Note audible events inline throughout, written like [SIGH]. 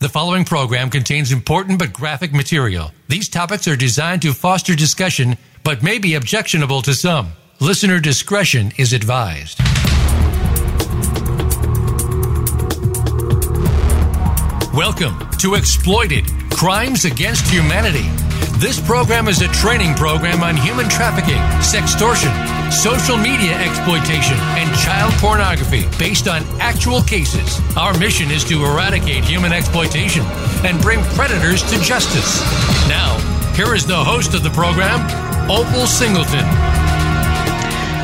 The following program contains important but graphic material. These topics are designed to foster discussion but may be objectionable to some. Listener discretion is advised. Welcome to Exploited Crimes Against Humanity. This program is a training program on human trafficking, sextortion, social media exploitation, and child pornography based on actual cases. Our mission is to eradicate human exploitation and bring predators to justice. Now, here is the host of the program, Opal Singleton.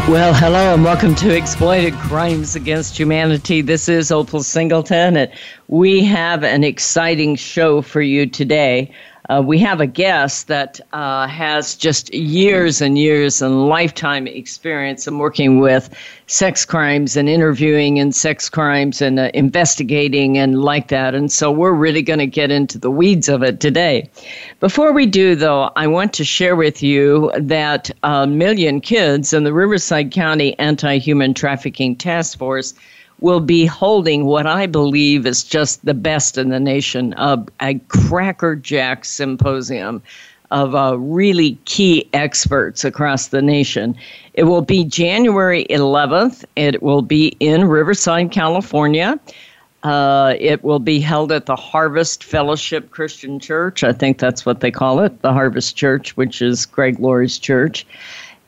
Well, hello and welcome to Exploited Crimes Against Humanity. This is Opal Singleton, and we have an exciting show for you today. Uh, we have a guest that uh, has just years and years and lifetime experience in working with sex crimes and interviewing in sex crimes and uh, investigating and like that. And so we're really going to get into the weeds of it today. Before we do, though, I want to share with you that a million kids in the Riverside County Anti Human Trafficking Task Force will be holding what I believe is just the best in the nation a, a crackerjack symposium of uh, really key experts across the nation. It will be January 11th. It will be in Riverside, California. Uh, it will be held at the Harvest Fellowship Christian Church. I think that's what they call it, the Harvest Church, which is Greg Laurie's church.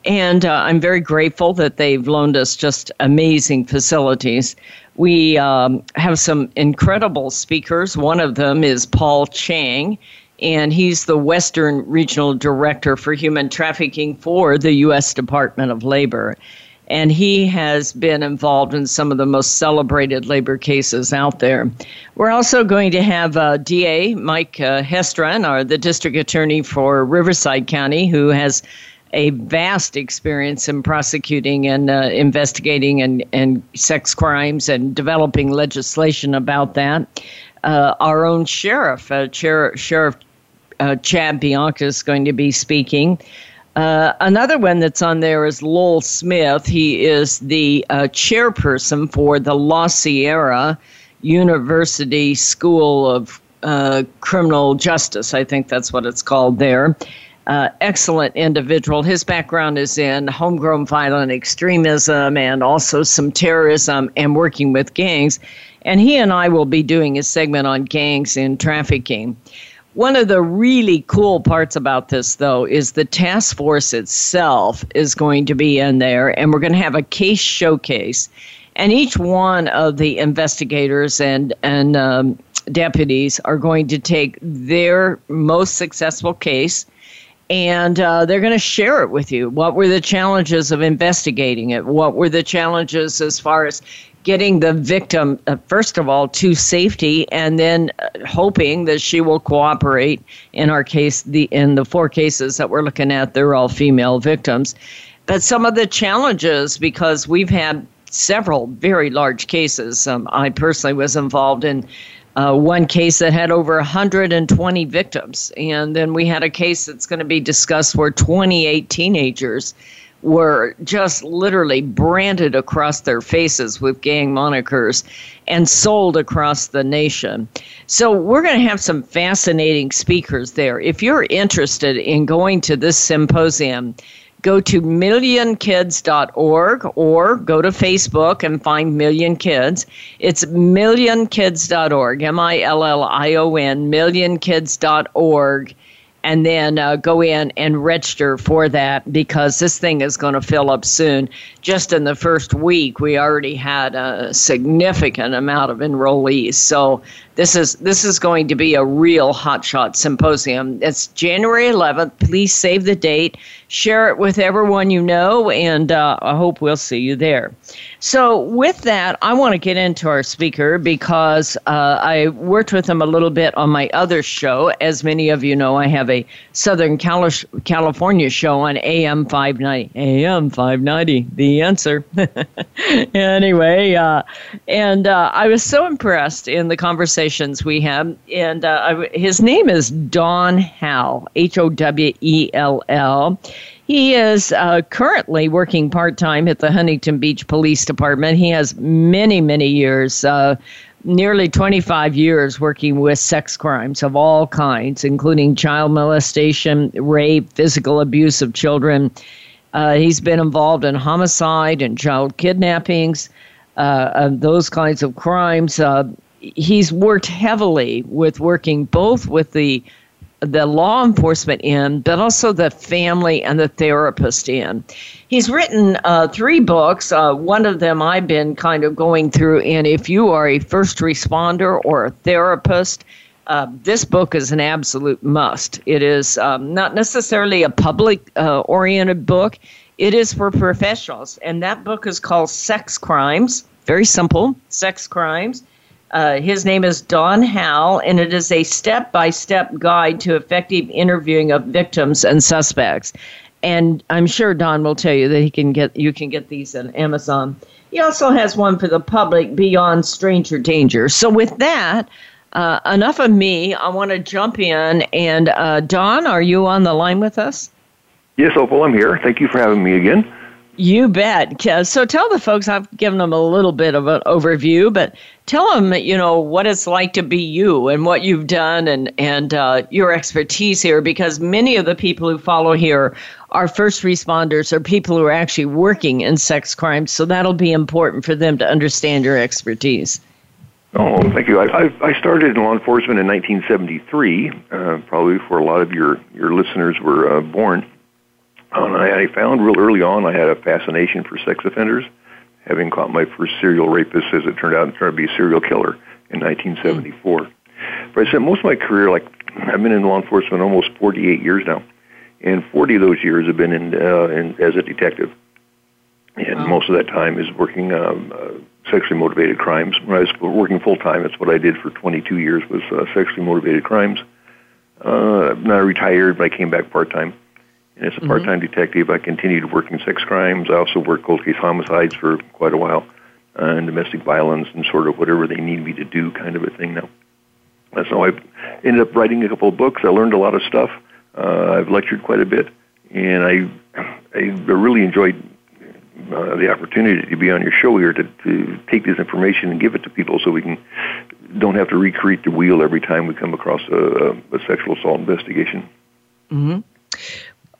And uh, I'm very grateful that they've loaned us just amazing facilities. We um, have some incredible speakers. One of them is Paul Chang, and he's the Western Regional Director for Human Trafficking for the U.S. Department of Labor. And he has been involved in some of the most celebrated labor cases out there. We're also going to have uh, DA Mike uh, our the district attorney for Riverside County, who has a vast experience in prosecuting and uh, investigating and, and sex crimes and developing legislation about that. Uh, our own sheriff, uh, Sheriff uh, Chad Bianco, is going to be speaking. Uh, another one that's on there is Lowell Smith. He is the uh, chairperson for the La Sierra University School of Criminal Justice. I think that's what it's called there uh, excellent individual. His background is in homegrown violent extremism and also some terrorism and working with gangs. And he and I will be doing a segment on gangs and trafficking. One of the really cool parts about this, though, is the task force itself is going to be in there, and we're going to have a case showcase. And each one of the investigators and and um, deputies are going to take their most successful case and uh, they're going to share it with you. What were the challenges of investigating it? What were the challenges as far as getting the victim, uh, first of all, to safety, and then uh, hoping that she will cooperate. In our case, the in the four cases that we're looking at, they're all female victims. But some of the challenges, because we've had several very large cases. Um, I personally was involved in uh, one case that had over 120 victims. And then we had a case that's going to be discussed where 28 teenagers were just literally branded across their faces with gang monikers and sold across the nation. So, we're going to have some fascinating speakers there. If you're interested in going to this symposium, go to millionkids.org or go to Facebook and find Million Kids. It's millionkids.org, M I L L I O N, millionkids.org and then uh, go in and register for that because this thing is going to fill up soon. Just in the first week, we already had a significant amount of enrollees. So this is this is going to be a real hotshot symposium. It's January 11th. Please save the date, share it with everyone you know, and uh, I hope we'll see you there. So with that, I want to get into our speaker because uh, I worked with him a little bit on my other show. As many of you know, I have a Southern California show on AM 590. AM 590, the answer. [LAUGHS] anyway, uh, and uh, I was so impressed in the conversations we had. And uh, his name is Don Howell, H O W E L L. He is uh, currently working part time at the Huntington Beach Police Department. He has many, many years. Uh, nearly 25 years working with sex crimes of all kinds, including child molestation, rape, physical abuse of children. Uh, he's been involved in homicide and child kidnappings, uh, those kinds of crimes. Uh, he's worked heavily with working both with the the law enforcement end, but also the family and the therapist end. He's written uh, three books. Uh, one of them I've been kind of going through, and if you are a first responder or a therapist, uh, this book is an absolute must. It is um, not necessarily a public uh, oriented book, it is for professionals. And that book is called Sex Crimes. Very simple Sex Crimes uh, his name is Don Howell, and it is a step by step guide to effective interviewing of victims and suspects. And I'm sure Don will tell you that he can get you can get these on Amazon. He also has one for the public, Beyond Stranger Danger. So with that, uh, enough of me. I want to jump in. And uh, Don, are you on the line with us? Yes, Opal, I'm here. Thank you for having me again. You bet. So tell the folks, I've given them a little bit of an overview, but tell them, you know, what it's like to be you and what you've done and, and uh, your expertise here, because many of the people who follow here are first responders or people who are actually working in sex crimes. So that'll be important for them to understand your expertise. Oh, thank you. I, I started in law enforcement in 1973, uh, probably before a lot of your, your listeners were uh, born. And I, I found real early on I had a fascination for sex offenders, having caught my first serial rapist, as it turned out, and turned to be a serial killer in 1974. Mm. But I spent most of my career, like I've been in law enforcement almost 48 years now, and 40 of those years have been in, uh, in as a detective, and wow. most of that time is working um, uh, sexually motivated crimes. When I was working full time, that's what I did for 22 years was uh, sexually motivated crimes. Uh, now I retired, but I came back part time and as a mm-hmm. part-time detective, I continued working sex crimes. I also worked cold case homicides for quite a while, uh, and domestic violence, and sort of whatever they need me to do, kind of a thing. Now, so I ended up writing a couple of books. I learned a lot of stuff. Uh, I've lectured quite a bit, and I I really enjoyed uh, the opportunity to be on your show here to, to take this information and give it to people so we can don't have to recreate the wheel every time we come across a, a sexual assault investigation. Mm-hmm.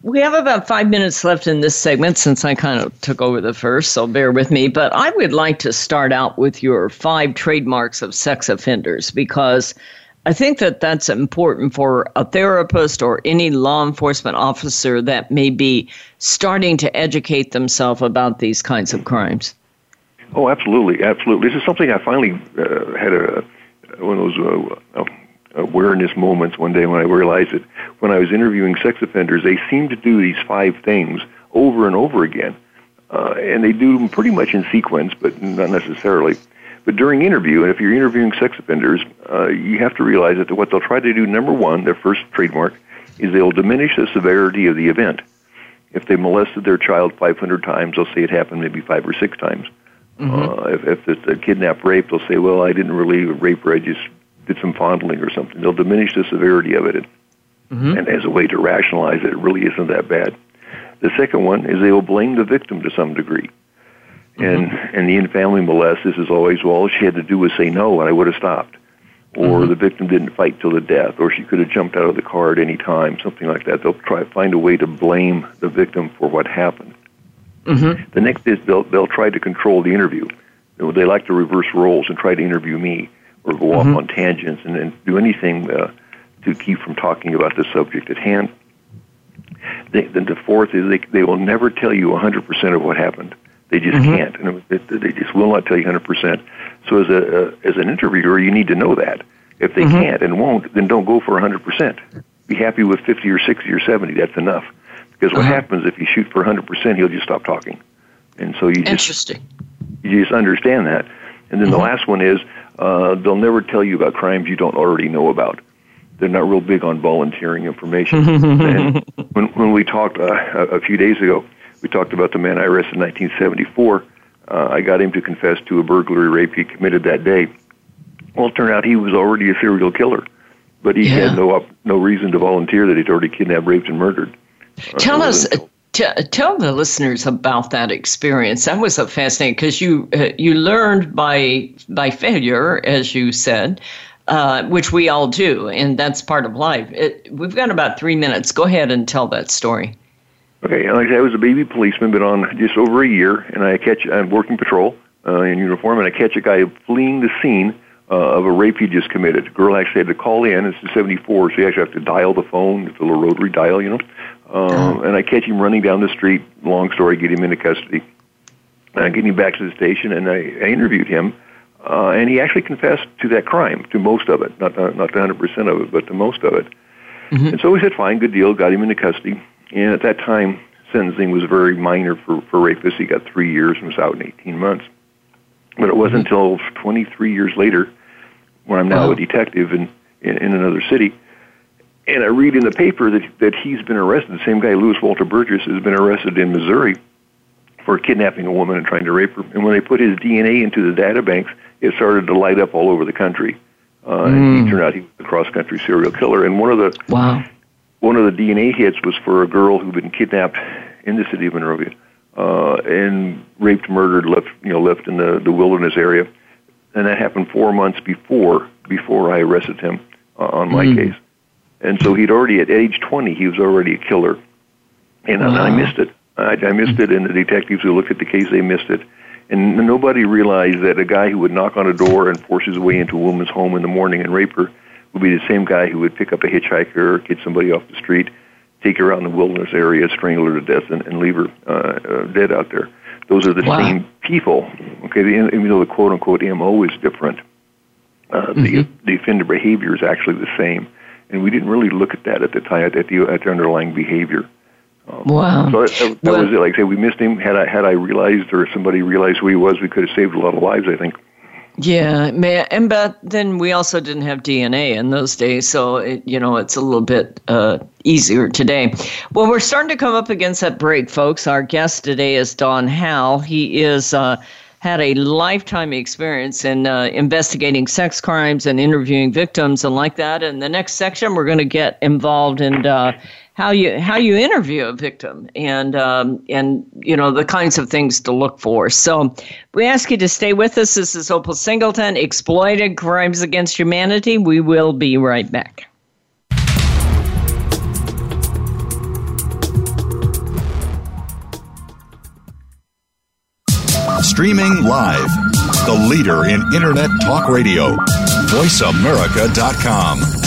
We have about five minutes left in this segment since I kind of took over the first, so bear with me. But I would like to start out with your five trademarks of sex offenders because I think that that's important for a therapist or any law enforcement officer that may be starting to educate themselves about these kinds of crimes. Oh, absolutely, absolutely. This is something I finally uh, had a one of those uh, awareness moments one day when I realized that when I was interviewing sex offenders, they seem to do these five things over and over again. Uh, and they do them pretty much in sequence, but not necessarily. But during interview, and if you're interviewing sex offenders, uh, you have to realize that what they'll try to do, number one, their first trademark, is they'll diminish the severity of the event. If they molested their child 500 times, they'll say it happened maybe five or six times. Mm-hmm. Uh, if, if it's a kidnap rape, they'll say, well, I didn't really rape her, I just did some fondling or something. They'll diminish the severity of it, mm-hmm. and as a way to rationalize it, it really isn't that bad. The second one is they will blame the victim to some degree. Mm-hmm. And and the in-family molest, this is always, well, all she had to do was say no, and I would have stopped. Or mm-hmm. the victim didn't fight till the death, or she could have jumped out of the car at any time, something like that. They'll try find a way to blame the victim for what happened. Mm-hmm. The next is they'll they'll try to control the interview. They like to reverse roles and try to interview me or go mm-hmm. off on tangents and, and do anything uh, to keep from talking about the subject at hand. They, then the fourth is they, they will never tell you 100% of what happened. They just mm-hmm. can't. And they, they just will not tell you 100%. So as a uh, as an interviewer, you need to know that. If they mm-hmm. can't and won't, then don't go for 100%. Be happy with 50 or 60 or 70. That's enough. Because what uh-huh. happens if you shoot for 100%, he'll just stop talking. And so you just Interesting. you just understand that. And then mm-hmm. the last one is uh, they'll never tell you about crimes you don't already know about. They're not real big on volunteering information. and [LAUGHS] when, when we talked uh, a few days ago, we talked about the man I arrested in 1974. Uh, I got him to confess to a burglary rape he committed that day. Well, it turned out he was already a serial killer, but he yeah. had no no reason to volunteer that he'd already kidnapped, raped, and murdered. Uh, tell us, T- tell the listeners about that experience. That was a fascinating because you uh, you learned by by failure, as you said, uh, which we all do, and that's part of life. It, we've got about three minutes. Go ahead and tell that story. Okay, like I said, I was a baby policeman, been on just over a year, and I catch I'm working patrol uh, in uniform, and I catch a guy fleeing the scene uh, of a rape he just committed. The girl actually had to call in. It's the 74, so you actually have to dial the phone. It's a little rotary dial, you know. Um, uh-huh. And I catch him running down the street. Long story, get him into custody. And I get him back to the station, and I, I interviewed him. Uh, and he actually confessed to that crime, to most of it, not not, not to 100% of it, but to most of it. Mm-hmm. And so we said, fine, good deal, got him into custody. And at that time, sentencing was very minor for, for rapists. He got three years and was out in 18 months. But it wasn't mm-hmm. until 23 years later, when I'm now wow. a detective in, in, in another city, and I read in the paper that, that he's been arrested. The same guy, Louis Walter Burgess, has been arrested in Missouri for kidnapping a woman and trying to rape her. And when they put his DNA into the data banks, it started to light up all over the country. Uh, mm. And he hmm. turned out he was a cross-country serial killer. And one of the wow. one of the DNA hits was for a girl who'd been kidnapped in the city of Monrovia uh, and raped, murdered, left you know left in the the wilderness area. And that happened four months before before I arrested him uh, on my mm. case. And so he'd already at age 20 he was already a killer, and wow. I missed it. I, I missed it, and the detectives who looked at the case they missed it. And nobody realized that a guy who would knock on a door and force his way into a woman's home in the morning and rape her would be the same guy who would pick up a hitchhiker or get somebody off the street, take her out in the wilderness area, strangle her to death, and, and leave her uh, uh, dead out there. Those are the wow. same people. Okay, the, even though the quote unquote MO is different, uh, mm-hmm. the the offender behavior is actually the same, and we didn't really look at that at the time at the, at the underlying behavior. Um, wow. So that, that, that well, was it. Like I said, we missed him. Had I had I realized or somebody realized who he was, we could have saved a lot of lives. I think. Yeah, and but then we also didn't have DNA in those days, so it, you know it's a little bit uh, easier today. Well, we're starting to come up against that break, folks. Our guest today is Don Howell. He is. Uh, had a lifetime experience in uh, investigating sex crimes and interviewing victims and like that. In the next section, we're going to get involved in uh, how you how you interview a victim and um, and you know the kinds of things to look for. So we ask you to stay with us. This is Opal Singleton, exploited crimes against humanity. We will be right back. Streaming live, the leader in Internet Talk Radio, VoiceAmerica.com.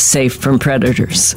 safe from predators.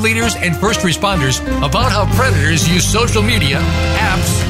leaders, and first responders about how predators use social media, apps,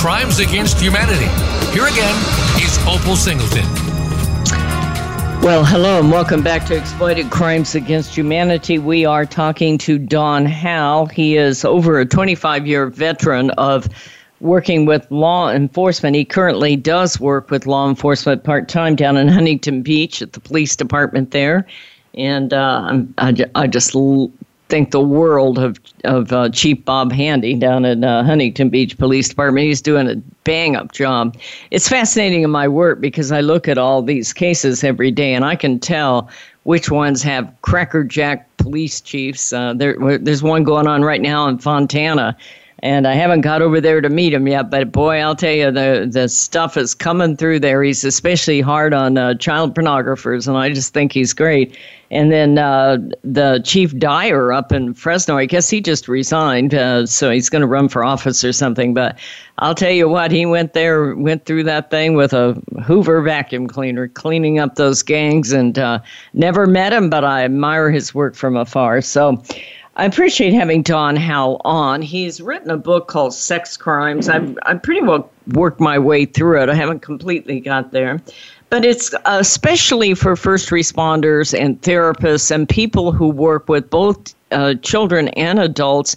Crimes Against Humanity. Here again is Opal Singleton. Well, hello and welcome back to Exploited Crimes Against Humanity. We are talking to Don Howell. He is over a 25 year veteran of working with law enforcement. He currently does work with law enforcement part time down in Huntington Beach at the police department there. And uh, I, I just think the world of, of uh, Chief Bob Handy down in uh, Huntington Beach Police Department. He's doing a bang up job. It's fascinating in my work because I look at all these cases every day and I can tell which ones have crackerjack police chiefs. Uh, there, there's one going on right now in Fontana and I haven't got over there to meet him yet. But boy, I'll tell you, the the stuff is coming through there. He's especially hard on uh, child pornographers, and I just think he's great. And then uh, the chief dyer up in Fresno, I guess he just resigned, uh, so he's going to run for office or something. But I'll tell you what, he went there, went through that thing with a Hoover vacuum cleaner, cleaning up those gangs, and uh, never met him, but I admire his work from afar. So. I appreciate having Don Howell on. He's written a book called Sex Crimes. I've, I've pretty well worked my way through it. I haven't completely got there. But it's especially for first responders and therapists and people who work with both uh, children and adults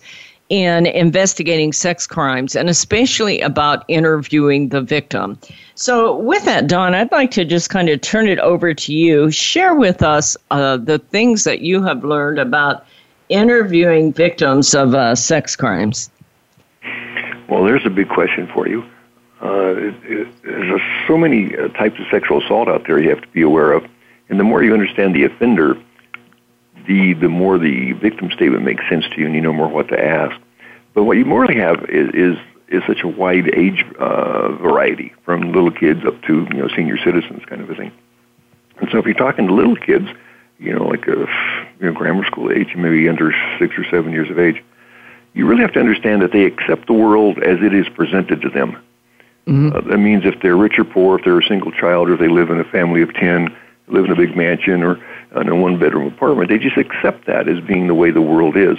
in investigating sex crimes and especially about interviewing the victim. So, with that, Don, I'd like to just kind of turn it over to you. Share with us uh, the things that you have learned about interviewing victims of uh, sex crimes? Well, there's a big question for you. Uh, it, it, there's so many uh, types of sexual assault out there you have to be aware of, and the more you understand the offender, the the more the victim statement makes sense to you, and you know more what to ask. But what you morally have is is, is such a wide age uh, variety, from little kids up to you know senior citizens, kind of a thing. And so, if you're talking to little kids, you know, like a you know, grammar school age, maybe under six or seven years of age, you really have to understand that they accept the world as it is presented to them. Mm-hmm. Uh, that means if they're rich or poor, if they're a single child, or if they live in a family of ten, live in a big mansion or in a one-bedroom apartment, they just accept that as being the way the world is.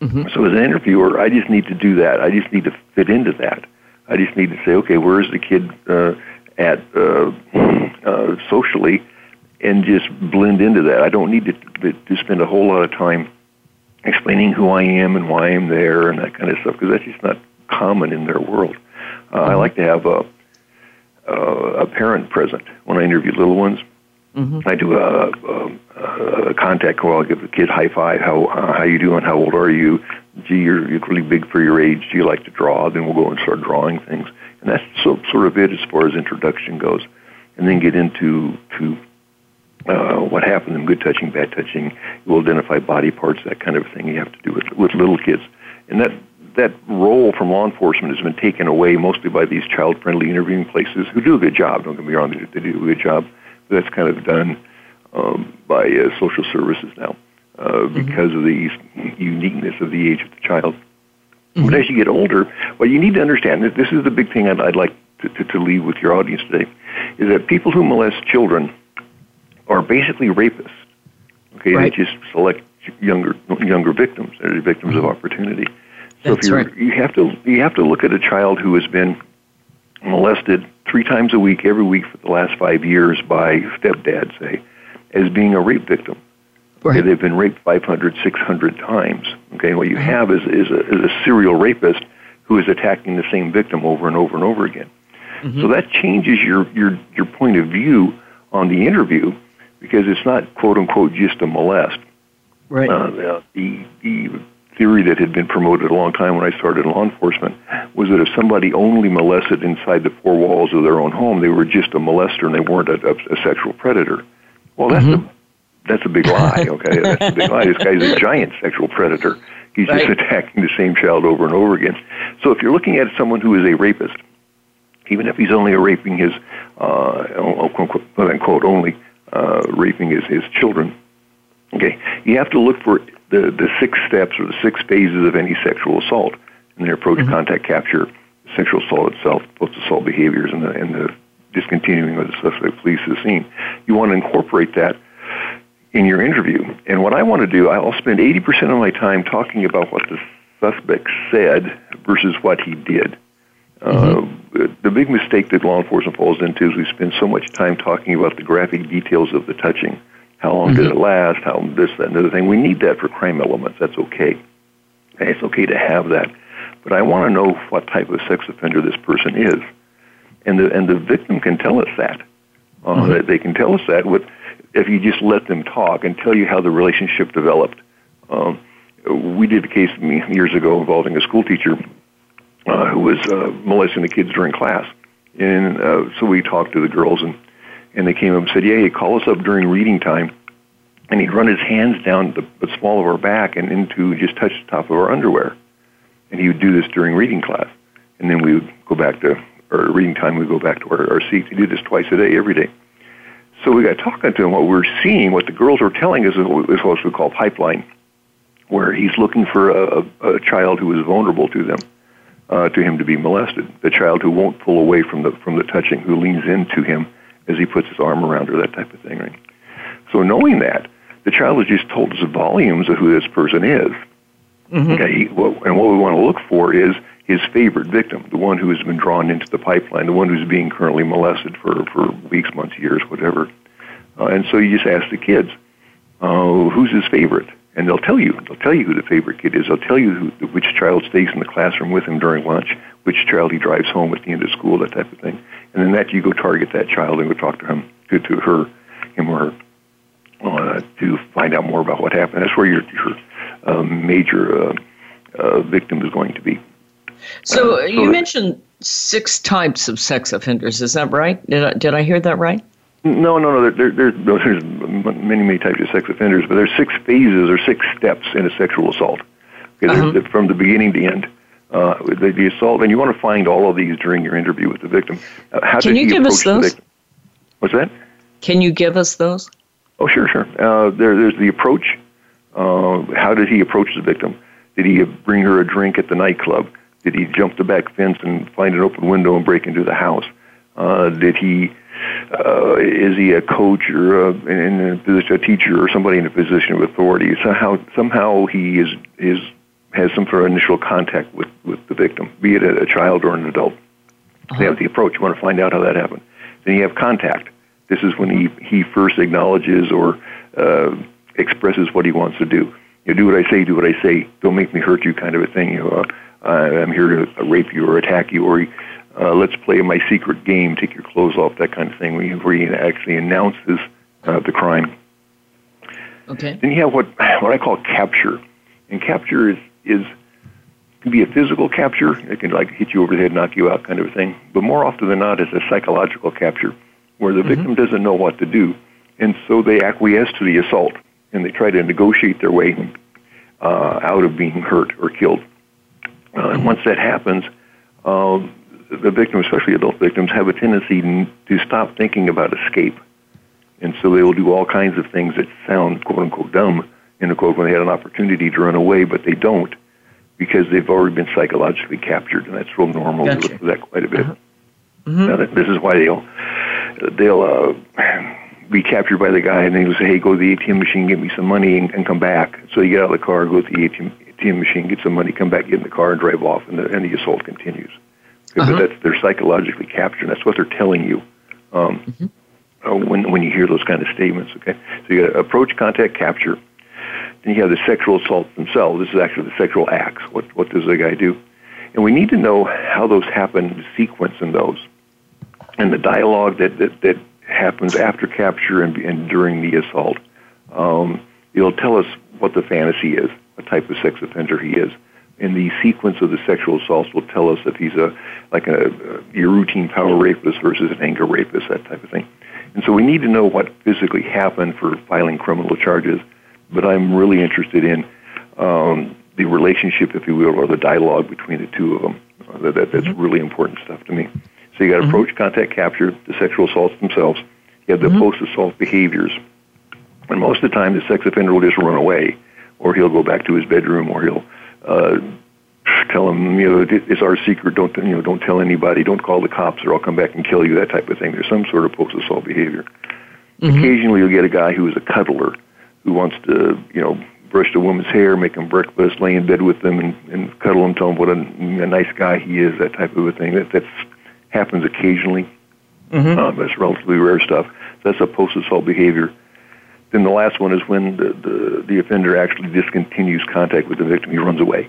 Mm-hmm. So as an interviewer, I just need to do that. I just need to fit into that. I just need to say, okay, where is the kid uh, at uh, uh, socially? And just blend into that. I don't need to, to spend a whole lot of time explaining who I am and why I'm there and that kind of stuff because that's just not common in their world. Uh, I like to have a, a, a parent present when I interview little ones Mm-hmm. I do a, a, a, contact call. I give the kid high five. How uh, how you doing? How old are you? Gee, you're, you're really big for your age. Do you like to draw? Then we'll go and start drawing things, and that's so, sort of it as far as introduction goes. And then get into to uh, what happened in good touching, bad touching. You will identify body parts, that kind of thing. You have to do with with little kids, and that that role from law enforcement has been taken away mostly by these child-friendly interviewing places who do a good job. Don't get me wrong; they do a good job. But that's kind of done um, by uh, social services now uh, mm-hmm. because of the uniqueness of the age of the child. Mm-hmm. But as you get older, well, you need to understand that this is the big thing I'd, I'd like to, to, to leave with your audience today, is that people who molest children are basically rapists. Okay, right. they just select younger younger victims. They're victims mm-hmm. of opportunity. So That's if you're, right. you have to you have to look at a child who has been molested three times a week, every week for the last five years by stepdad, say, as being a rape victim. Right. Okay, they've been raped 500, 600 times. Okay, what you mm-hmm. have is, is, a, is a serial rapist who is attacking the same victim over and over and over again. Mm-hmm. So that changes your, your, your point of view on the interview because it's not quote unquote just a molest. Right. Uh, the, the theory that had been promoted a long time when I started in law enforcement was that if somebody only molested inside the four walls of their own home, they were just a molester and they weren't a, a, a sexual predator. Well, that's mm-hmm. a that's a big lie. Okay, [LAUGHS] that's a big lie. This guy's a giant sexual predator. He's right. just attacking the same child over and over again. So if you're looking at someone who is a rapist, even if he's only raping his uh, quote unquote only uh, raping his his children, okay, you have to look for the, the six steps or the six phases of any sexual assault in their approach mm-hmm. contact capture, sexual assault itself, post assault behaviors, and the, and the discontinuing of the suspect flees the scene. You want to incorporate that in your interview. And what I want to do, I'll spend 80% of my time talking about what the suspect said versus what he did. Mm-hmm. Uh, the big mistake that law enforcement falls into is we spend so much time talking about the graphic details of the touching how long mm-hmm. did it last? How this, that, and the other thing. We need that for crime elements. That's okay. And it's okay to have that. But I want to know what type of sex offender this person is. And the, and the victim can tell us that. Uh, mm-hmm. They can tell us that with, if you just let them talk and tell you how the relationship developed. Um, we did a case years ago involving a school teacher uh, who was uh, molesting the kids during class. And uh, so we talked to the girls and and they came up and said, "Yeah, he'd call us up during reading time, and he'd run his hands down the, the small of our back and into just touch the top of our underwear, and he would do this during reading class, and then we would go back to our reading time. We would go back to our, our seats. He did this twice a day, every day. So we got talking to him. What we're seeing, what the girls are telling us, is what we call pipeline, where he's looking for a, a, a child who is vulnerable to them." Uh, to him to be molested, the child who won't pull away from the from the touching, who leans into him as he puts his arm around her, that type of thing, right? So knowing that, the child has just told us volumes of who this person is. Mm-hmm. Okay, well, and what we want to look for is his favorite victim, the one who has been drawn into the pipeline, the one who's being currently molested for, for weeks, months, years, whatever. Uh, and so you just ask the kids, uh, who's his favorite? And they'll tell you. They'll tell you who the favorite kid is. They'll tell you who, which child stays in the classroom with him during lunch, which child he drives home at the end of school, that type of thing and then that you go target that child and go talk to him, to, to her, him or her, uh, to find out more about what happened. That's where your your uh, major uh, uh, victim is going to be. So, uh, so you that, mentioned six types of sex offenders. Is that right? Did I, did I hear that right? No, no, no. There, there, [LAUGHS] there's many, many types of sex offenders, but there's six phases or six steps in a sexual assault. Okay, uh-huh. From the beginning to end uh, the, the, assault, and you want to find all of these during your interview with the victim. Uh, how Can you give us those? What's that? Can you give us those? Oh, sure, sure. Uh, there, there's the approach. Uh, how did he approach the victim? Did he bring her a drink at the nightclub? Did he jump the back fence and find an open window and break into the house? Uh, did he? Uh, is he a coach or a, in a position, a teacher or somebody in a position of authority? Somehow, somehow he is is has some sort of initial contact with, with the victim, be it a, a child or an adult. Uh-huh. They have the approach. You want to find out how that happened. Then you have contact. This is when he, he first acknowledges or uh, expresses what he wants to do. You know, do what I say, do what I say. Don't make me hurt you, kind of a thing. You know, uh, I'm here to rape you or attack you, or uh, let's play my secret game, take your clothes off, that kind of thing. Where he, where he actually announces uh, the crime. Okay. Then you have what [LAUGHS] what I call capture, and capture is is can be a physical capture. It can like hit you over the head, knock you out, kind of a thing. But more often than not, it's a psychological capture, where the mm-hmm. victim doesn't know what to do, and so they acquiesce to the assault and they try to negotiate their way uh, out of being hurt or killed. Uh, and mm-hmm. once that happens, uh, the victims, especially adult victims, have a tendency to stop thinking about escape. And so they will do all kinds of things that sound quote unquote dumb in a quote when they had an opportunity to run away, but they don't because they've already been psychologically captured, and that's real normal. Gotcha. We look for that quite a bit. Uh-huh. Mm-hmm. This is why they'll they'll uh, be captured by the guy, and he'll say, "Hey, go to the ATM machine, get me some money, and, and come back." So you get out of the car, go to the ATM, ATM machine, get some money, come back, get in the car, and drive off, and the, and the assault continues. Uh-huh. That's they're psychologically captured. That's what they're telling you. Um, mm-hmm. uh, when when you hear those kind of statements, okay, so you got approach, contact, capture. Then you have the sexual assaults themselves. This is actually the sexual acts. What what does the guy do? And we need to know how those happen, the sequence in those, and the dialogue that that, that happens after capture and, and during the assault. Um, it'll tell us what the fantasy is, what type of sex offender he is. And the sequence of the sexual assaults will tell us if he's a like a, a your routine power rapist versus an anger rapist, that type of thing. And so we need to know what physically happened for filing criminal charges. But I'm really interested in um, the relationship, if you will, or the dialogue between the two of them. Uh, that, that, that's mm-hmm. really important stuff to me. So you got mm-hmm. approach, contact, capture, the sexual assaults themselves. You have the mm-hmm. post-assault behaviors. And most of the time, the sex offender will just run away, or he'll go back to his bedroom, or he'll uh, tell him, you know, it's our secret. Don't you know? Don't tell anybody. Don't call the cops, or I'll come back and kill you. That type of thing. There's some sort of post-assault behavior. Mm-hmm. Occasionally, you'll get a guy who is a cuddler, who wants to, you know, brush the woman's hair, make them breakfast, lay in bed with them, and, and cuddle them, tell him what a, a nice guy he is. That type of a thing. That, that's happens occasionally. Mm-hmm. Um, that's relatively rare stuff. That's a post-assault behavior. Then the last one is when the, the, the offender actually discontinues contact with the victim. He runs away.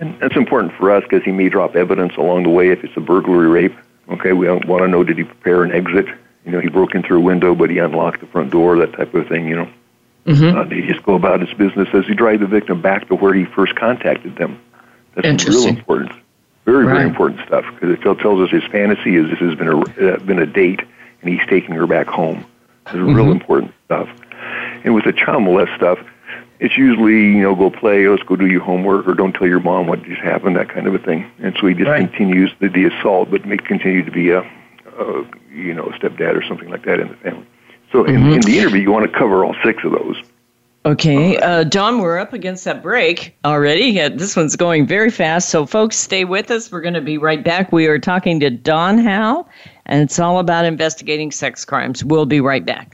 And that's important for us because he may drop evidence along the way if it's a burglary rape. Okay, we want to know did he prepare an exit? You know, he broke in through a window, but he unlocked the front door, that type of thing, you know. Mm-hmm. Uh, did he just go about his business as he drive the victim back to where he first contacted them? That's real important. Very, right. very important stuff because it tells us his fantasy is this has been a uh, been a date and he's taking her back home. It's mm-hmm. real important stuff. And with the child molest stuff, it's usually you know go play, let's go do your homework, or don't tell your mom what just happened, that kind of a thing. And so he just right. continues the, the assault, but may continue to be a, a you know a stepdad or something like that in the family. So mm-hmm. in, in the interview, you want to cover all six of those. Okay, uh, Don, we're up against that break already. Yeah, this one's going very fast. So, folks, stay with us. We're going to be right back. We are talking to Don Howell, and it's all about investigating sex crimes. We'll be right back.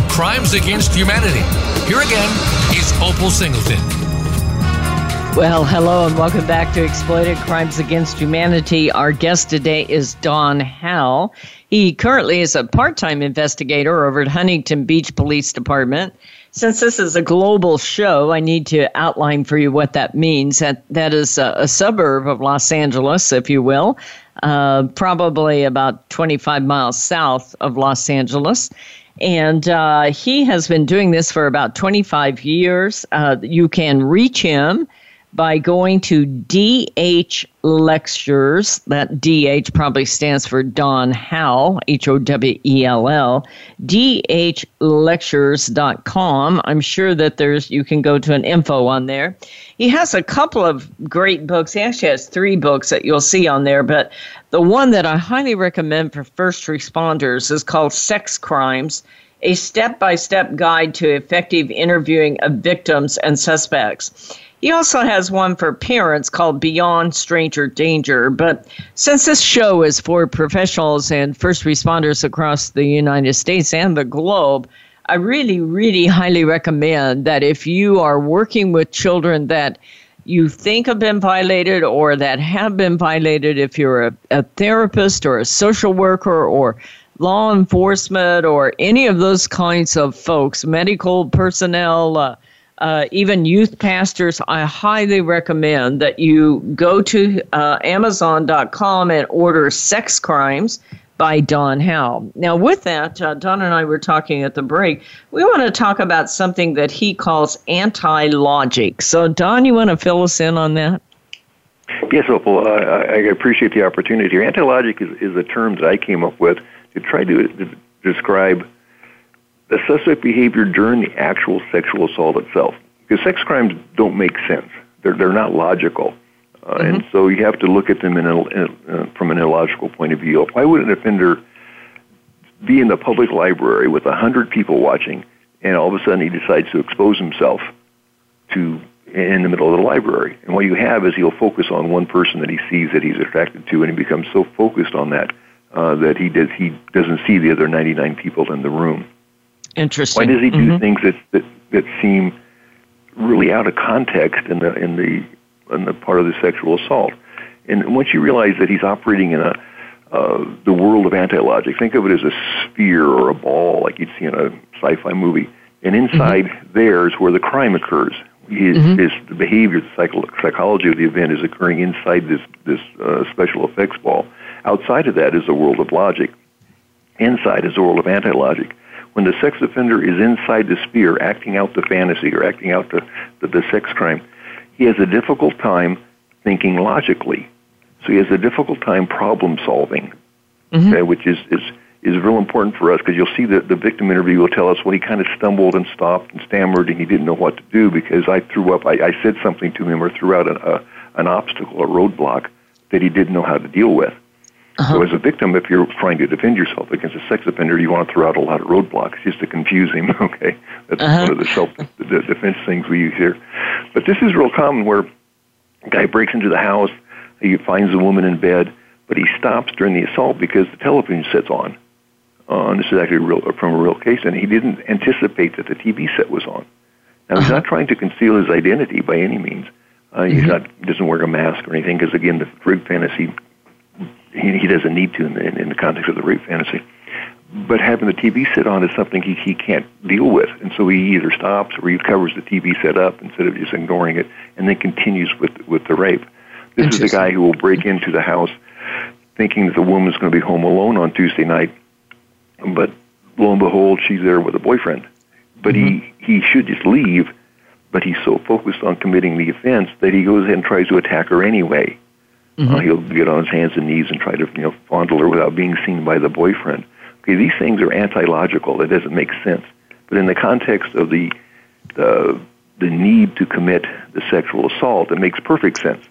Crimes Against Humanity. Here again is Opal Singleton. Well, hello and welcome back to Exploited Crimes Against Humanity. Our guest today is Don Howell. He currently is a part time investigator over at Huntington Beach Police Department. Since this is a global show, I need to outline for you what that means. That, that is a, a suburb of Los Angeles, if you will, uh, probably about 25 miles south of Los Angeles. And uh, he has been doing this for about 25 years. Uh, you can reach him by going to DH Lectures. That DH probably stands for Don Howell, H O W E L L. DHLectures.com. I'm sure that there's you can go to an info on there. He has a couple of great books. He actually has three books that you'll see on there, but the one that I highly recommend for first responders is called Sex Crimes a step by step guide to effective interviewing of victims and suspects. He also has one for parents called Beyond Stranger Danger. But since this show is for professionals and first responders across the United States and the globe, I really, really highly recommend that if you are working with children that you think have been violated or that have been violated, if you're a, a therapist or a social worker or law enforcement or any of those kinds of folks, medical personnel, uh, uh, even youth pastors, I highly recommend that you go to uh, Amazon.com and order Sex Crimes by Don Howell. Now, with that, uh, Don and I were talking at the break. We want to talk about something that he calls anti logic. So, Don, you want to fill us in on that? Yes, Opal. I, I appreciate the opportunity here. Anti logic is, is a term that I came up with to try to, to describe the suspect behavior during the actual sexual assault itself. Because sex crimes don't make sense. They're, they're not logical. Uh, mm-hmm. And so you have to look at them in a, in a, uh, from an illogical point of view. Why would an offender be in the public library with a hundred people watching, and all of a sudden he decides to expose himself to in the middle of the library? And what you have is he'll focus on one person that he sees that he's attracted to, and he becomes so focused on that uh, that he does he doesn't see the other 99 people in the room. Interesting. Why does he do mm-hmm. things that, that that seem really out of context in the in the in the part of the sexual assault? And once you realize that he's operating in a uh, the world of anti-logic, think of it as a sphere or a ball, like you'd see in a sci-fi movie. And inside mm-hmm. there is where the crime occurs. His, mm-hmm. his the behavior, the psycho- psychology of the event is occurring inside this this uh, special effects ball. Outside of that is the world of logic. Inside is the world of anti-logic when the sex offender is inside the sphere acting out the fantasy or acting out the, the, the sex crime, he has a difficult time thinking logically. So he has a difficult time problem solving, mm-hmm. okay, which is, is, is real important for us because you'll see that the victim interview will tell us, well, he kind of stumbled and stopped and stammered and he didn't know what to do because I threw up, I, I said something to him or threw out an, a, an obstacle, a roadblock that he didn't know how to deal with. Uh-huh. So, as a victim, if you're trying to defend yourself against a sex offender, you want to throw out a lot of roadblocks just to confuse him. [LAUGHS] Okay, that's uh-huh. one of the self defense things we use here. But this is real common where a guy breaks into the house, he finds a woman in bed, but he stops during the assault because the television set's on. Uh, and this is actually real, from a real case, and he didn't anticipate that the TV set was on. Now, uh-huh. he's not trying to conceal his identity by any means. Uh, he's mm-hmm. not doesn't wear a mask or anything because again, the rape fantasy he, he doesn't need to in the, in the context of the rape fantasy. But having the TV set on is something he he can't deal with, and so he either stops or he covers the TV set up instead of just ignoring it, and then continues with with the rape. This is the guy who will break into the house thinking that the woman's going to be home alone on Tuesday night, but lo and behold, she's there with a boyfriend. But mm-hmm. he he should just leave but he's so focused on committing the offense that he goes ahead and tries to attack her anyway. Mm-hmm. Uh, he'll get on his hands and knees and try to you know fondle her without being seen by the boyfriend. Okay, these things are anti-logical. It doesn't make sense. But in the context of the the the need to commit the sexual assault, it makes perfect sense.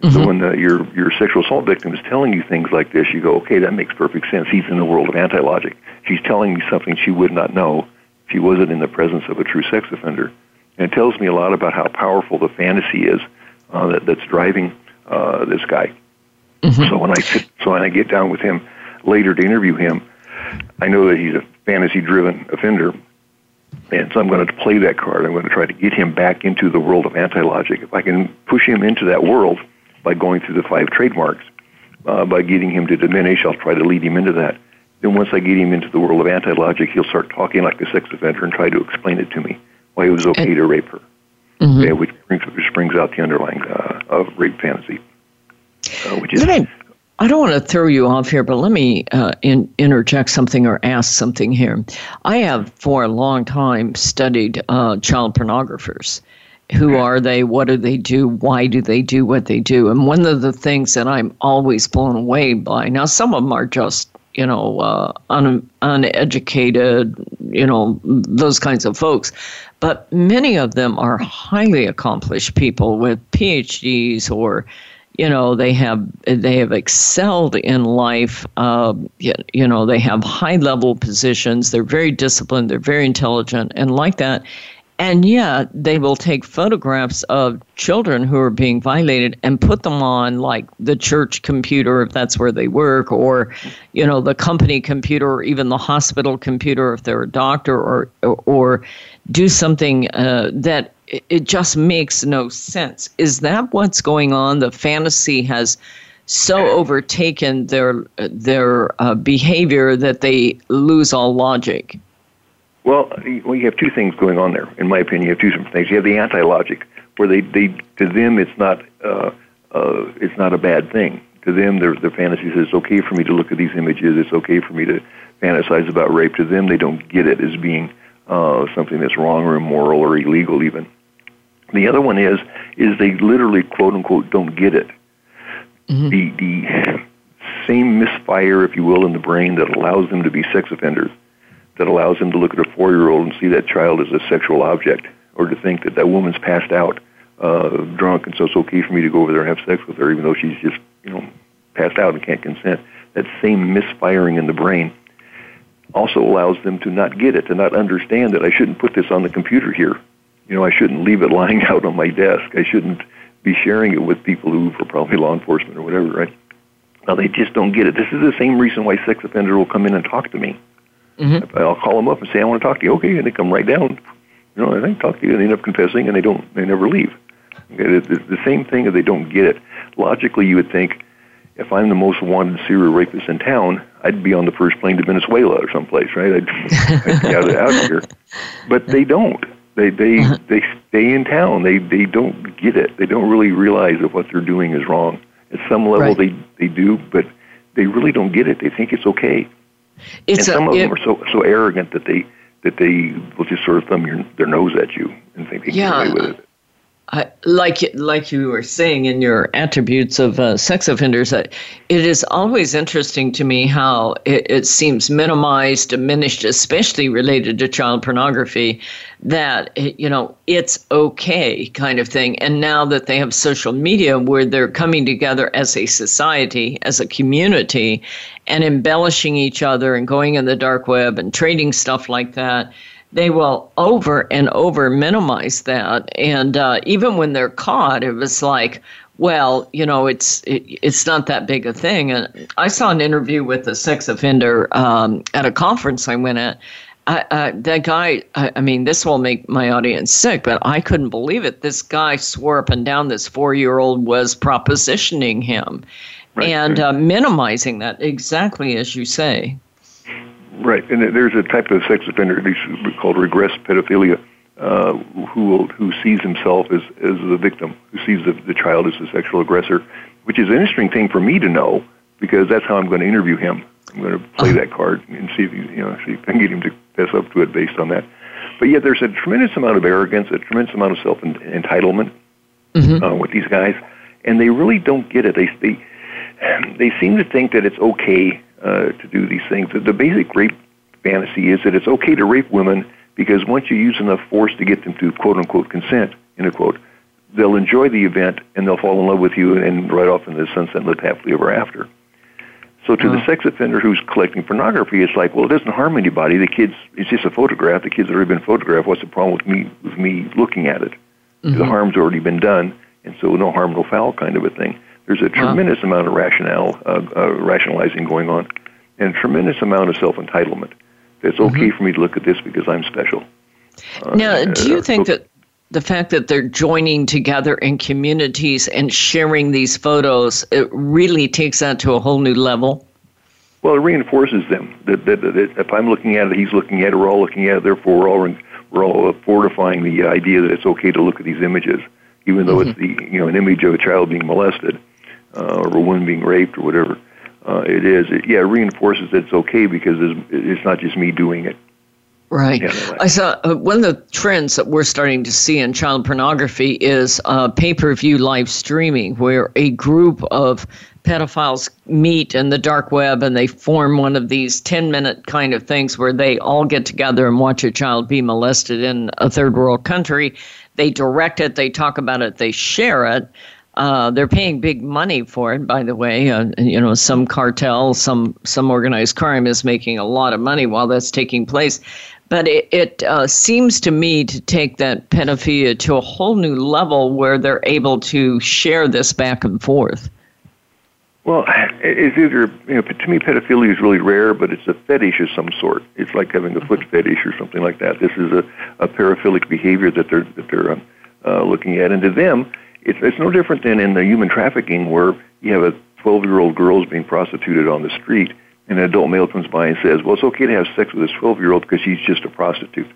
Mm-hmm. So when the, your your sexual assault victim is telling you things like this, you go, okay, that makes perfect sense. He's in the world of anti-logic. She's telling me something she would not know if she wasn't in the presence of a true sex offender. And it tells me a lot about how powerful the fantasy is uh, that, that's driving uh, this guy. Mm-hmm. So when I sit, so when I get down with him later to interview him, I know that he's a fantasy-driven offender, and so I'm going to play that card. I'm going to try to get him back into the world of anti-logic. If I can push him into that world by going through the five trademarks, uh, by getting him to diminish, I'll try to lead him into that. Then once I get him into the world of anti-logic, he'll start talking like a sex offender and try to explain it to me why it was okay and, to rape her. Mm-hmm. Okay, which brings which brings out the underlying uh, of rape fantasy, uh, which is. I, I don't want to throw you off here, but let me uh, in, interject something or ask something here. I have for a long time studied uh, child pornographers. Who are they? What do they do? Why do they do what they do? And one of the things that I'm always blown away by now, some of them are just you know, uh, un, uneducated, you know, those kinds of folks. But many of them are highly accomplished people with PhDs or, you know, they have they have excelled in life. Uh, you, know, they have high level positions. They're very disciplined. They're very intelligent, and like that. And yet, they will take photographs of children who are being violated and put them on, like the church computer, if that's where they work, or, you know, the company computer, or even the hospital computer, if they're a doctor, or, or do something uh, that it just makes no sense. Is that what's going on? The fantasy has so overtaken their their uh, behavior that they lose all logic. Well, well, you have two things going on there. In my opinion, you have two different things. You have the anti-logic, where they, they to them it's not uh, uh, it's not a bad thing. To them, their their fantasy says it's okay for me to look at these images. It's okay for me to fantasize about rape. To them, they don't get it as being uh, something that's wrong or immoral or illegal even. The other one is is they literally quote unquote don't get it. Mm-hmm. The the same misfire, if you will, in the brain that allows them to be sex offenders that allows them to look at a four year old and see that child as a sexual object, or to think that that woman's passed out, uh, drunk, and so it's okay for me to go over there and have sex with her, even though she's just, you know, passed out and can't consent. That same misfiring in the brain also allows them to not get it, to not understand that I shouldn't put this on the computer here. You know, I shouldn't leave it [LAUGHS] lying out on my desk. I shouldn't be sharing it with people who are probably law enforcement or whatever, right? Now, they just don't get it. This is the same reason why sex offenders will come in and talk to me Mm-hmm. I'll call them up and say, I want to talk to you. Okay, and they come right down. You know, and they talk to you, and they end up confessing, and they don't, they never leave. Okay, it's the same thing, if they don't get it. Logically, you would think, if I'm the most wanted serial rapist in town, I'd be on the first plane to Venezuela or someplace, right? I'd, I'd be out of, out of here. [LAUGHS] But they don't. They they uh-huh. they stay in town. They they don't get it. They don't really realize that what they're doing is wrong. At some level, right. they they do, but they really don't get it. They think it's okay. It's and some a, of them are so so arrogant that they that they will just sort of thumb your, their nose at you and think they can yeah, get away with it. I, like like you were saying in your attributes of uh, sex offenders, uh, it is always interesting to me how it, it, seems minimized, diminished, especially related to child pornography. That you know it's okay kind of thing, and now that they have social media where they're coming together as a society, as a community, and embellishing each other and going in the dark web and trading stuff like that they will over and over minimize that. And uh, even when they're caught, it was like, well, you know, it's it, it's not that big a thing. And I saw an interview with a sex offender um, at a conference I went at. I, uh, that guy, I, I, mean, this will make my audience sick, but I couldn't believe it. This guy swore up and down this four year old was propositioning him right, and right. Uh, minimizing that, exactly as you say. Right, and there's a type of sex offender called regress pedophilia, uh, who will, who sees himself as as the victim, who sees the, the child as the sexual aggressor, which is an interesting thing for me to know because that's how I'm going to interview him. I'm going to play uh-huh. that card and see if he, you know see if I can get him to fess up to it based on that. But yet there's a tremendous amount of arrogance, a tremendous amount of self entitlement mm-hmm. uh, with these guys, and they really don't get it. They they they seem to think that it's okay uh, to do these things. The basic rape fantasy is that it's okay to rape women because once you use enough force to get them to quote unquote consent, in a quote, they'll enjoy the event and they'll fall in love with you and ride off into the sunset and live happily ever after. So to the sex offender who's collecting pornography, it's like, well, it doesn't harm anybody. The kids, it's just a photograph. The kids have already been photographed. What's the problem with me with me looking at it? Mm-hmm. The harm's already been done, and so no harm, no foul kind of a thing. There's a tremendous huh. amount of rationale, uh, uh, rationalizing going on, and a tremendous amount of self entitlement. It's okay mm-hmm. for me to look at this because I'm special. Uh, now, do you think that the fact that they're joining together in communities and sharing these photos it really takes that to a whole new level? Well, it reinforces them. That, that, that, if I'm looking at it, he's looking at it, we're all looking at it. Therefore, we're all we're all fortifying the idea that it's okay to look at these images, even though mm-hmm. it's the you know an image of a child being molested uh, or a woman being raped or whatever uh, it is, it, yeah, it reinforces that it's okay because it's, it's not just me doing it. Right. Yeah, I saw uh, one of the trends that we're starting to see in child pornography is uh, pay per view live streaming, where a group of pedophiles meet in the dark web and they form one of these 10 minute kind of things where they all get together and watch a child be molested in a third world country. They direct it, they talk about it, they share it. Uh, they're paying big money for it, by the way. Uh, you know, some cartel, some some organized crime is making a lot of money while that's taking place. But it, it uh, seems to me to take that pedophilia to a whole new level where they're able to share this back and forth. Well, it's either you know to me pedophilia is really rare, but it's a fetish of some sort. It's like having a foot fetish or something like that. This is a, a paraphilic behavior that they're that they're uh, looking at, and to them, it's, it's no different than in the human trafficking where you have a 12 year old girl who's being prostituted on the street, and an adult male comes by and says, Well, it's okay to have sex with this 12 year old because she's just a prostitute.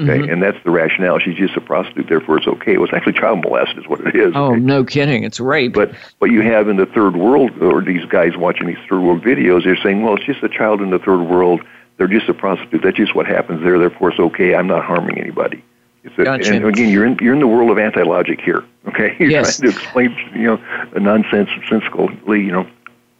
Okay, mm-hmm. and that's the rationale. She's just a prostitute, therefore it's okay. Well, it's actually child molest, is what it is. Oh, okay? no kidding! It's rape. But what you have in the third world, or these guys watching these third world videos, they're saying, "Well, it's just a child in the third world. They're just a prostitute. That's just what happens there. Therefore, it's okay. I'm not harming anybody." A, gotcha. And again, you're in you're in the world of anti-logic here. Okay, [LAUGHS] you're yes. trying to explain you know nonsense nonsensically you know.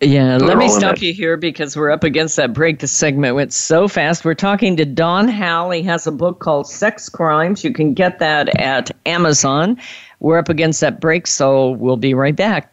Yeah, let me stop you here because we're up against that break. The segment went so fast. We're talking to Don Howell. He has a book called Sex Crimes. You can get that at Amazon. We're up against that break, so we'll be right back.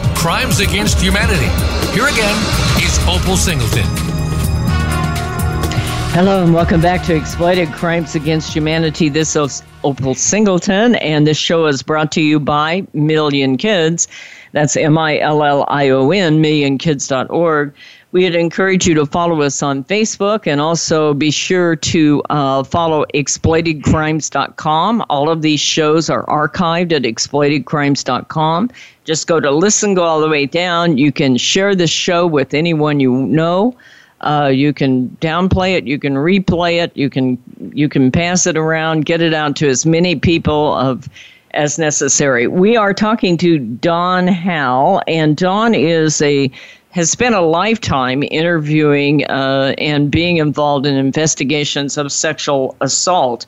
Crimes Against Humanity. Here again is Opal Singleton. Hello and welcome back to Exploited Crimes Against Humanity. This is Opal Singleton, and this show is brought to you by Million Kids. That's M I L L I O N, millionkids.org. We'd encourage you to follow us on Facebook and also be sure to uh, follow exploitedcrimes.com. All of these shows are archived at exploitedcrimes.com. Just go to listen, go all the way down. You can share this show with anyone you know. Uh, you can downplay it, you can replay it, you can you can pass it around, get it out to as many people of as necessary. We are talking to Don Howell, and Don is a has spent a lifetime interviewing uh, and being involved in investigations of sexual assault.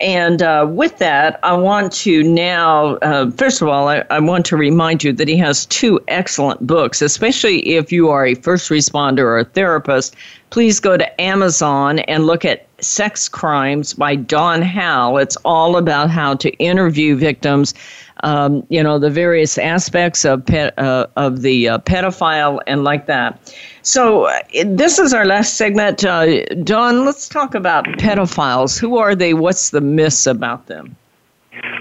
And uh, with that, I want to now, uh, first of all, I, I, want to remind you that he has two excellent books, especially if you are a first responder or a therapist. Please go to Amazon and look at Sex Crimes by Don Howell. It's all about how to interview victims um, you know, the various aspects of uh, of the uh, pedophile and like that. So uh, this is our last segment. Uh, Don, let's talk about pedophiles. Who are they? What's the myths about them?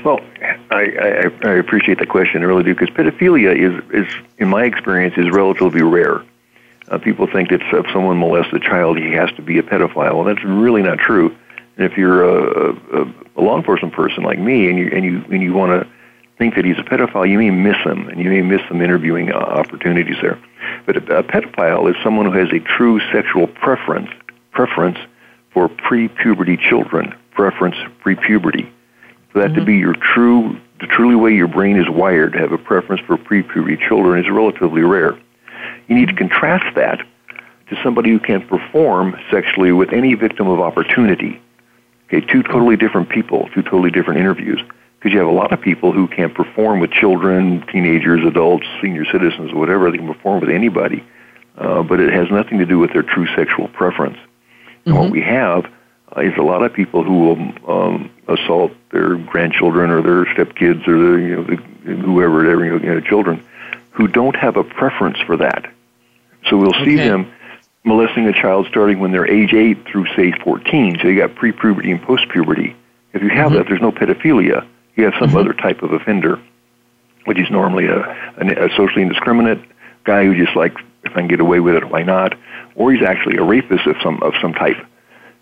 Well, I, I, I appreciate the question. I really do, because pedophilia is, is, in my experience, is relatively rare. Uh, people think that if someone molests a child, he has to be a pedophile. Well, that's really not true. And if you're a, a, a law enforcement person like me, and you and you and you want to think that he's a pedophile, you may miss him, and you may miss some interviewing uh, opportunities there. But a, a pedophile is someone who has a true sexual preference preference for pre-puberty children. Preference pre-puberty. For that mm-hmm. to be your true, the truly way your brain is wired to have a preference for pre-puberty children is relatively rare. You need to contrast that to somebody who can perform sexually with any victim of opportunity. Okay, two totally different people, two totally different interviews. Because you have a lot of people who can perform with children, teenagers, adults, senior citizens, whatever. They can perform with anybody, uh, but it has nothing to do with their true sexual preference. Mm-hmm. What we have uh, is a lot of people who will um, assault their grandchildren or their stepkids or their, you know, the, whoever, you know, children, who don't have a preference for that. So we'll okay. see them molesting a child starting when they're age 8 through, say, 14. So you got pre-puberty and post-puberty. If you have mm-hmm. that, there's no pedophilia. You have some mm-hmm. other type of offender, which is normally a, a, a socially indiscriminate guy who just like, if I can get away with it, why not? Or he's actually a rapist of some of some type.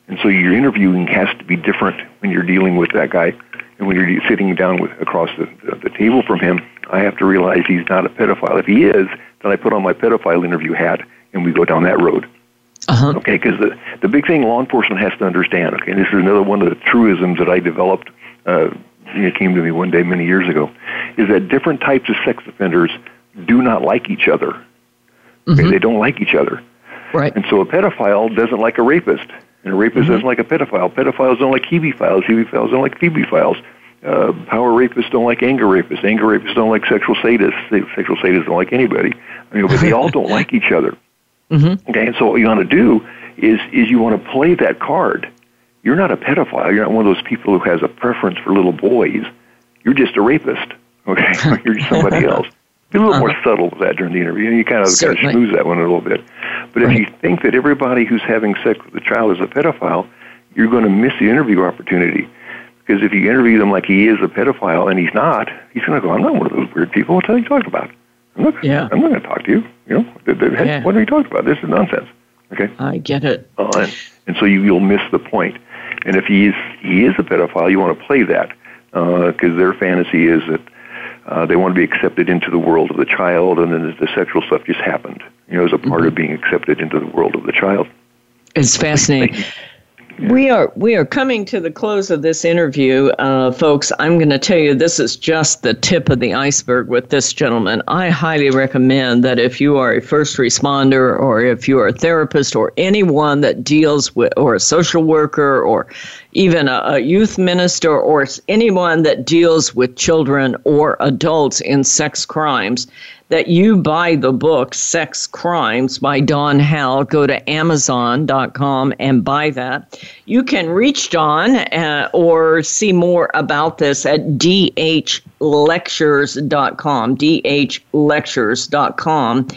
And so your interviewing has to be different when you're dealing with that guy. And when you're sitting down with, across the, the, the table from him, I have to realize he's not a pedophile. If he is, then I put on my pedophile interview hat and we go down that road. Uh-huh. Okay, because the the big thing law enforcement has to understand. Okay, and this is another one of the truisms that I developed. Uh, it came to me one day many years ago, is that different types of sex offenders do not like each other. Okay, mm-hmm. they don't like each other. Right. And so a pedophile doesn't like a rapist, and a rapist mm-hmm. doesn't like a pedophile. Pedophiles don't like hebephiles. Hebephiles don't like ephebophiles. Uh, power rapists don't like anger rapists. Anger rapists don't like sexual sadists. Sexual sadists don't like anybody. I mean, but they all don't [LAUGHS] like each other. Mm-hmm. Okay, and so what you want to do is is you want to play that card. You're not a pedophile. You're not one of those people who has a preference for little boys. You're just a rapist. Okay, [LAUGHS] you're somebody else. Be a little uh-huh. more subtle with that during the interview, you kind of kind of smooth that one a little bit. But right. if you think that everybody who's having sex with a child is a pedophile, you're going to miss the interview opportunity. Because if you interview them like he is a pedophile and he's not, he's going to go, I'm not one of those weird people. What are you talking about? I'm not, yeah. I'm not going to talk to you. You know, yeah. what are you talking about? This is nonsense. Okay. I get it. Uh, and, and so you, you'll miss the point. And if he is he is a pedophile, you want to play that because uh, their fantasy is that uh, they want to be accepted into the world of the child, and then the sexual stuff just happened. You know, as a part mm-hmm. of being accepted into the world of the child. It's fascinating. We are we are coming to the close of this interview, uh, folks. I'm going to tell you this is just the tip of the iceberg with this gentleman. I highly recommend that if you are a first responder or if you are a therapist or anyone that deals with or a social worker or even a, a youth minister or anyone that deals with children or adults in sex crimes, that you buy the book Sex Crimes by Don Howell. Go to Amazon.com and buy that. You can reach Don uh, or see more about this at dhlectures.com. dhlectures.com.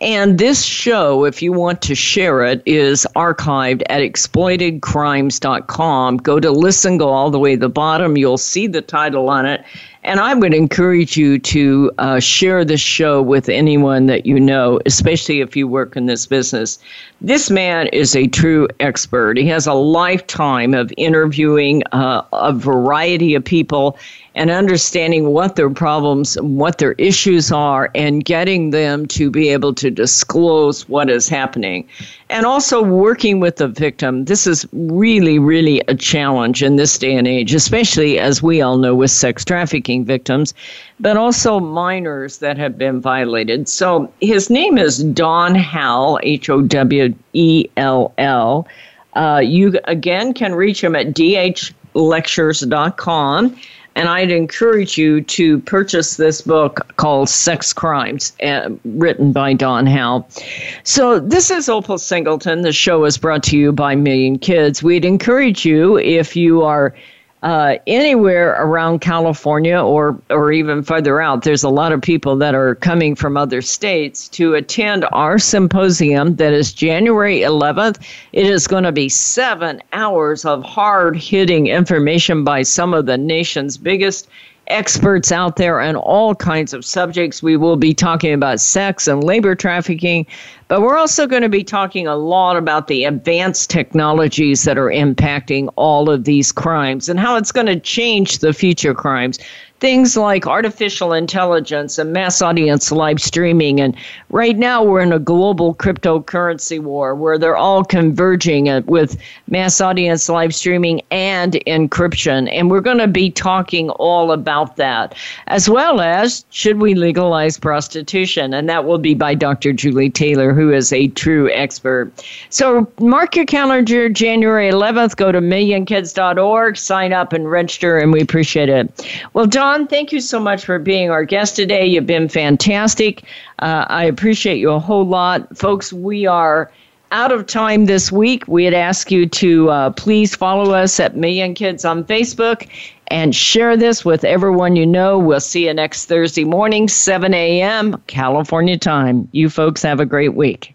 And this show, if you want to share it, is archived at exploitedcrimes.com. Go to listen, go all the way to the bottom. You'll see the title on it. And I would encourage you to uh, share this show with anyone that you know, especially if you work in this business. This man is a true expert. He has a lifetime of interviewing uh, a variety of people and understanding what their problems, what their issues are, and getting them to be able to disclose what is happening. And also working with the victim. This is really, really a challenge in this day and age, especially as we all know with sex trafficking victims, but also minors that have been violated. So his name is Don Howell, H O W E L L. Uh, you again can reach him at dhlectures.com. And I'd encourage you to purchase this book called Sex Crimes, uh, written by Don Howell. So, this is Opal Singleton. The show is brought to you by Million Kids. We'd encourage you, if you are uh, anywhere around California or or even further out, there's a lot of people that are coming from other states to attend our symposium that is January 11th. It is going to be seven hours of hard hitting information by some of the nation's biggest experts out there on all kinds of subjects. We will be talking about sex and labor trafficking, But we're also going to be talking a lot about the advanced technologies that are impacting all of these crimes and how it's going to change the future crimes things like artificial intelligence and mass audience live streaming. And right now, we're in a global cryptocurrency war where they're all converging with mass audience live streaming and encryption. And we're going to be talking all about that, as well as should we legalize prostitution? And that will be by Dr. Julie Taylor, who is a true expert. So mark your calendar January 11th. Go to millionkids.org, sign up and register, and we appreciate it. Well, Don, John, thank you so much for being our guest today. You've been fantastic. Uh, I appreciate you a whole lot. Folks, we are out of time this week. We'd ask you to uh, please follow us at Million Kids on Facebook and share this with everyone you know. We'll see you next Thursday morning, 7 a.m. California time. You folks have a great week.